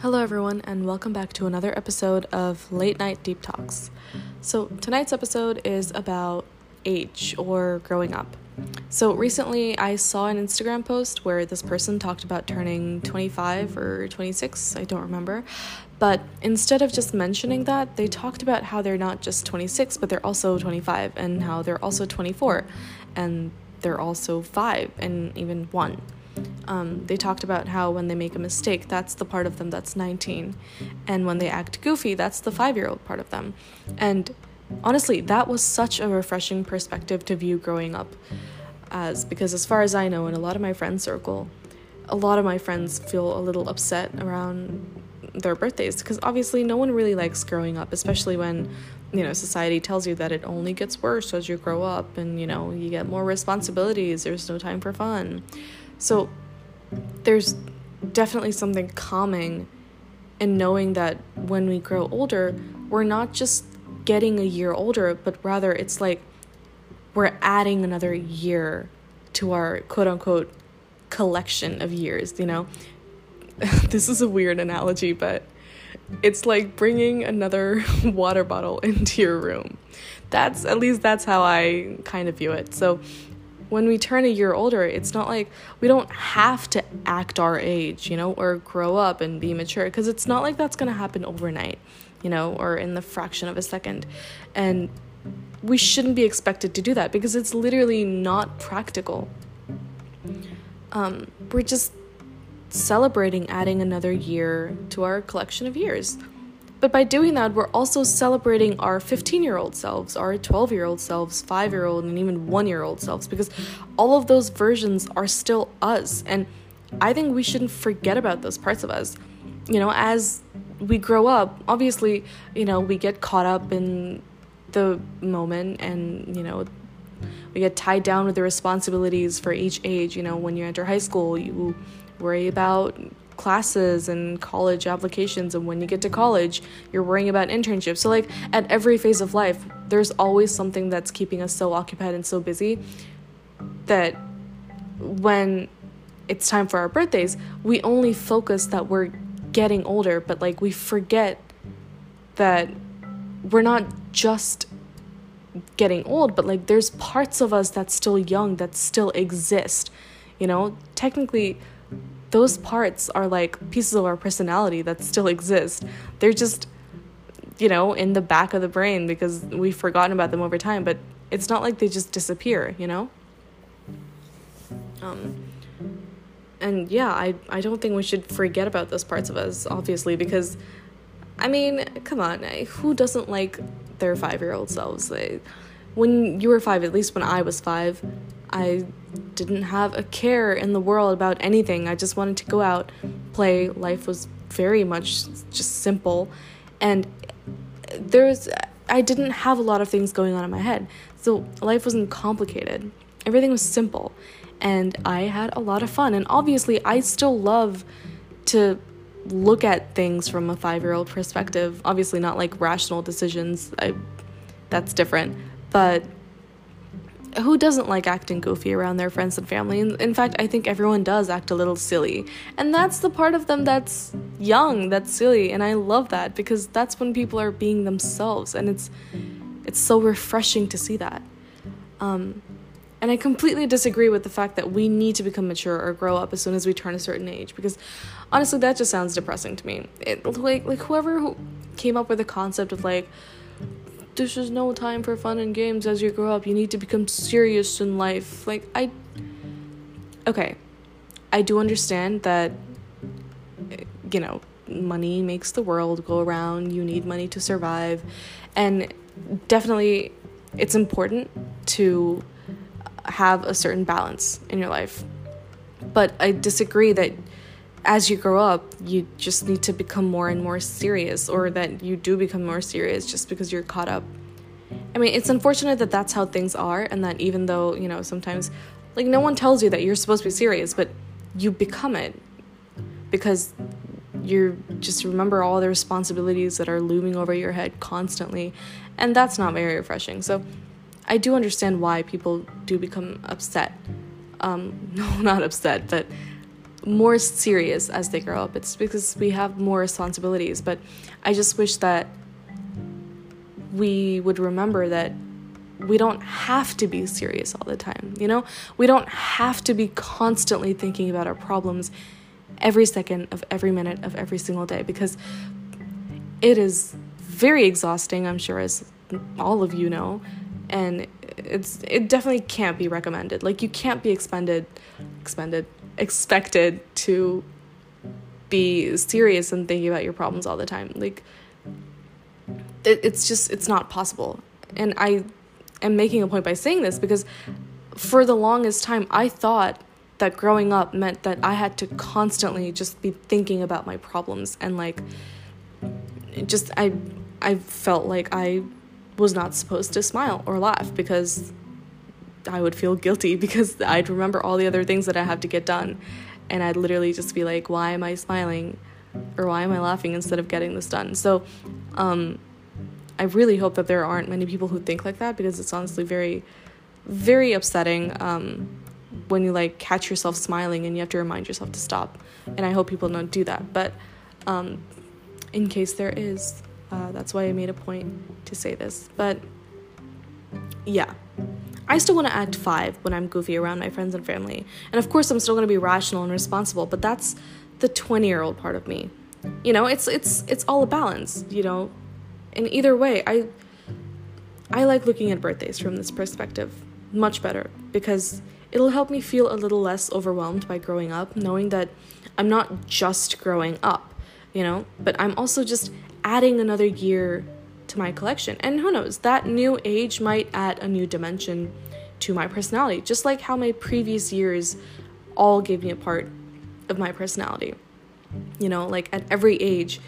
Hello, everyone, and welcome back to another episode of Late Night Deep Talks. So, tonight's episode is about age or growing up. So, recently I saw an Instagram post where this person talked about turning 25 or 26, I don't remember. But instead of just mentioning that, they talked about how they're not just 26, but they're also 25, and how they're also 24, and they're also 5, and even 1 um, they talked about how when they make a mistake, that's the part of them that's 19. And when they act goofy, that's the five year old part of them. And honestly, that was such a refreshing perspective to view growing up as, because as far as I know, in a lot of my friend circle, a lot of my friends feel a little upset around their birthdays because obviously no one really likes growing up, especially when you know society tells you that it only gets worse as you grow up and you know you get more responsibilities there's no time for fun so there's definitely something calming in knowing that when we grow older, we're not just getting a year older, but rather it's like we're adding another year to our quote unquote collection of years, you know? this is a weird analogy, but it's like bringing another water bottle into your room. That's at least that's how I kind of view it. So when we turn a year older, it's not like we don't have to act our age, you know, or grow up and be mature because it's not like that's going to happen overnight, you know, or in the fraction of a second. And we shouldn't be expected to do that because it's literally not practical. Um, we're just celebrating adding another year to our collection of years. But by doing that, we're also celebrating our 15 year old selves, our 12 year old selves, 5 year old, and even 1 year old selves, because all of those versions are still us. And I think we shouldn't forget about those parts of us. You know, as we grow up, obviously, you know, we get caught up in the moment and, you know, we get tied down with the responsibilities for each age. You know, when you enter high school, you worry about classes and college applications and when you get to college you're worrying about internships. So like at every phase of life there's always something that's keeping us so occupied and so busy that when it's time for our birthdays we only focus that we're getting older but like we forget that we're not just getting old but like there's parts of us that's still young that still exist you know? Technically those parts are like pieces of our personality that still exist. They're just, you know, in the back of the brain because we've forgotten about them over time, but it's not like they just disappear, you know? Um, and yeah, I, I don't think we should forget about those parts of us, obviously, because, I mean, come on, who doesn't like their five year old selves? When you were five, at least when I was five, I didn't have a care in the world about anything. I just wanted to go out, play. Life was very much just simple. And there's I didn't have a lot of things going on in my head. So life wasn't complicated. Everything was simple. And I had a lot of fun. And obviously, I still love to look at things from a 5-year-old perspective. Obviously not like rational decisions. I that's different. But who doesn't like acting goofy around their friends and family? In fact, I think everyone does act a little silly. And that's the part of them that's young, that's silly, and I love that because that's when people are being themselves and it's it's so refreshing to see that. Um, and I completely disagree with the fact that we need to become mature or grow up as soon as we turn a certain age because honestly that just sounds depressing to me. It like like whoever who came up with the concept of like this is no time for fun and games as you grow up. You need to become serious in life. Like, I. Okay. I do understand that, you know, money makes the world go around. You need money to survive. And definitely, it's important to have a certain balance in your life. But I disagree that as you grow up, you just need to become more and more serious, or that you do become more serious just because you're caught up. I mean, it's unfortunate that that's how things are, and that even though, you know, sometimes, like, no one tells you that you're supposed to be serious, but you become it because you just remember all the responsibilities that are looming over your head constantly, and that's not very refreshing. So, I do understand why people do become upset. Um, no, not upset, but more serious as they grow up. It's because we have more responsibilities, but I just wish that we would remember that we don't have to be serious all the time, you know? We don't have to be constantly thinking about our problems every second of every minute of every single day because it is very exhausting, I'm sure as all of you know, and it's it definitely can't be recommended. Like you can't be expended expended expected to be serious and thinking about your problems all the time. Like it, it's just it's not possible. And I am making a point by saying this because for the longest time I thought that growing up meant that I had to constantly just be thinking about my problems and like just I I felt like I was not supposed to smile or laugh because I would feel guilty because I'd remember all the other things that I have to get done and I'd literally just be like why am I smiling or why am I laughing instead of getting this done. So um I really hope that there aren't many people who think like that because it's honestly very very upsetting um when you like catch yourself smiling and you have to remind yourself to stop. And I hope people don't do that. But um, in case there is, uh, that's why I made a point to say this. But yeah, I still want to act five when I'm goofy around my friends and family. And of course, I'm still going to be rational and responsible, but that's the 20 year old part of me. You know, it's it's it's all a balance, you know. And either way, I I like looking at birthdays from this perspective much better because It'll help me feel a little less overwhelmed by growing up, knowing that I'm not just growing up, you know, but I'm also just adding another year my collection. And who knows, that new age might add a new dimension to my personality, just like how my previous years all gave me a part of my personality. You know, like at every age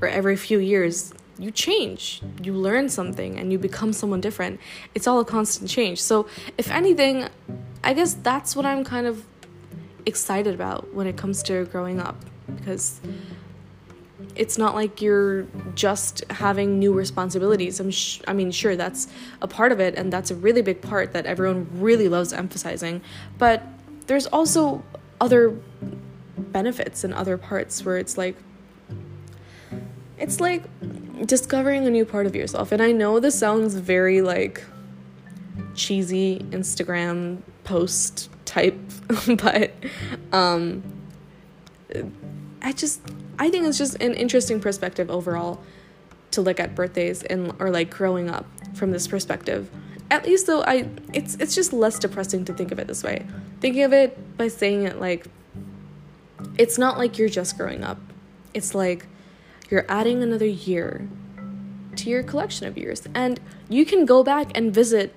or every few years, you change, you learn something, and you become someone different. It's all a constant change. So, if anything, I guess that's what I'm kind of excited about when it comes to growing up because it's not like you're just having new responsibilities. I'm sh- I mean, sure, that's a part of it, and that's a really big part that everyone really loves emphasizing. But there's also other benefits and other parts where it's like, it's like discovering a new part of yourself. And I know this sounds very like cheesy Instagram post type, but um, I just I think it's just an interesting perspective overall to look at birthdays and or like growing up from this perspective. At least though I it's it's just less depressing to think of it this way. Thinking of it by saying it like it's not like you're just growing up. It's like you're adding another year to your collection of years and you can go back and visit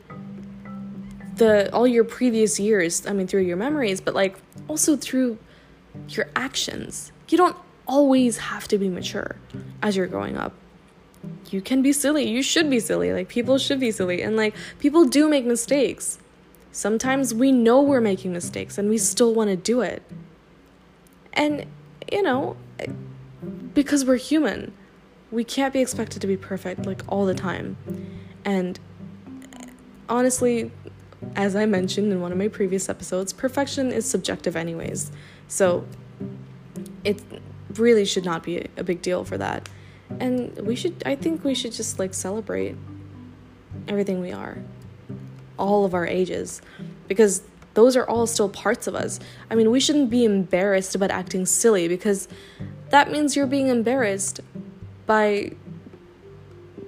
the all your previous years i mean through your memories but like also through your actions you don't always have to be mature as you're growing up. You can be silly. You should be silly. Like people should be silly. And like people do make mistakes. Sometimes we know we're making mistakes and we still want to do it. And you know because we're human we can't be expected to be perfect like all the time. And honestly as I mentioned in one of my previous episodes, perfection is subjective, anyways. So it really should not be a big deal for that. And we should, I think we should just like celebrate everything we are, all of our ages, because those are all still parts of us. I mean, we shouldn't be embarrassed about acting silly because that means you're being embarrassed by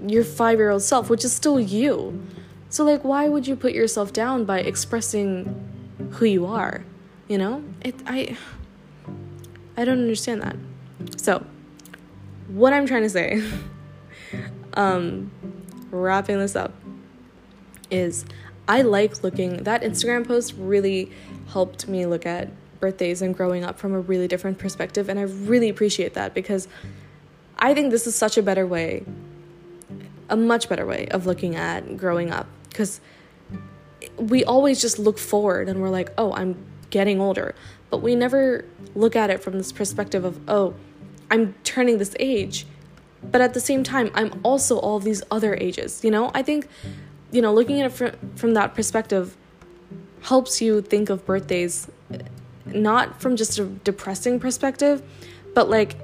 your five year old self, which is still you. So, like, why would you put yourself down by expressing who you are? You know? It, I, I don't understand that. So, what I'm trying to say, um, wrapping this up, is I like looking, that Instagram post really helped me look at birthdays and growing up from a really different perspective. And I really appreciate that because I think this is such a better way, a much better way of looking at growing up because we always just look forward and we're like, oh, I'm getting older. But we never look at it from this perspective of, oh, I'm turning this age. But at the same time, I'm also all these other ages. You know, I think, you know, looking at it from, from that perspective helps you think of birthdays eh, not from just a depressing perspective, but like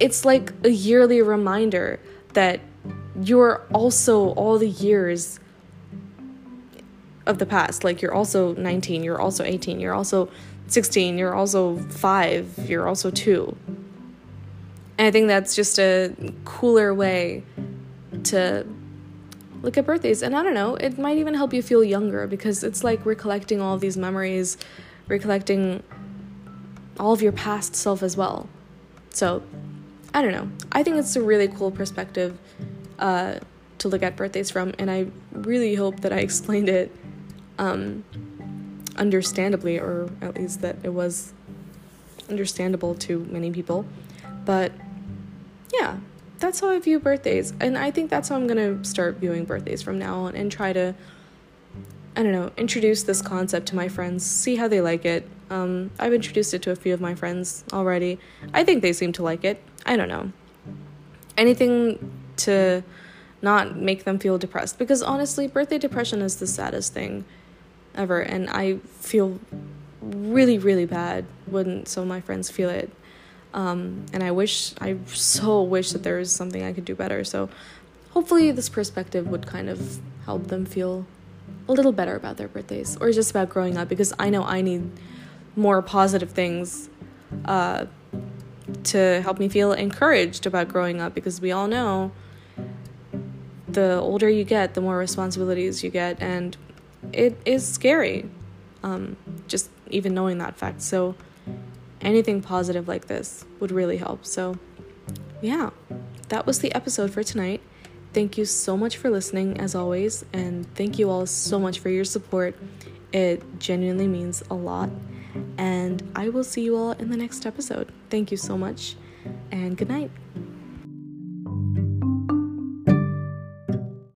it's like a yearly reminder that you're also all the years of the past. Like you're also 19, you're also 18, you're also 16, you're also 5, you're also 2. And I think that's just a cooler way to look at birthdays. And I don't know, it might even help you feel younger because it's like recollecting all these memories, recollecting all of your past self as well. So, I don't know. I think it's a really cool perspective uh, to look at birthdays from, and I really hope that I explained it um, understandably, or at least that it was understandable to many people. But yeah, that's how I view birthdays. And I think that's how I'm going to start viewing birthdays from now on and try to, I don't know, introduce this concept to my friends, see how they like it. Um, I've introduced it to a few of my friends already. I think they seem to like it. I don't know. Anything to not make them feel depressed because honestly, birthday depression is the saddest thing ever. And I feel really, really bad when some of my friends feel it. Um, and I wish, I so wish that there was something I could do better. So hopefully, this perspective would kind of help them feel a little better about their birthdays or just about growing up because I know I need more positive things uh, to help me feel encouraged about growing up because we all know the older you get, the more responsibilities you get, and it is scary. Um, just even knowing that fact. So anything positive like this would really help. So, yeah, that was the episode for tonight. Thank you so much for listening, as always, and thank you all so much for your support. It genuinely means a lot. And I will see you all in the next episode. Thank you so much, and good night.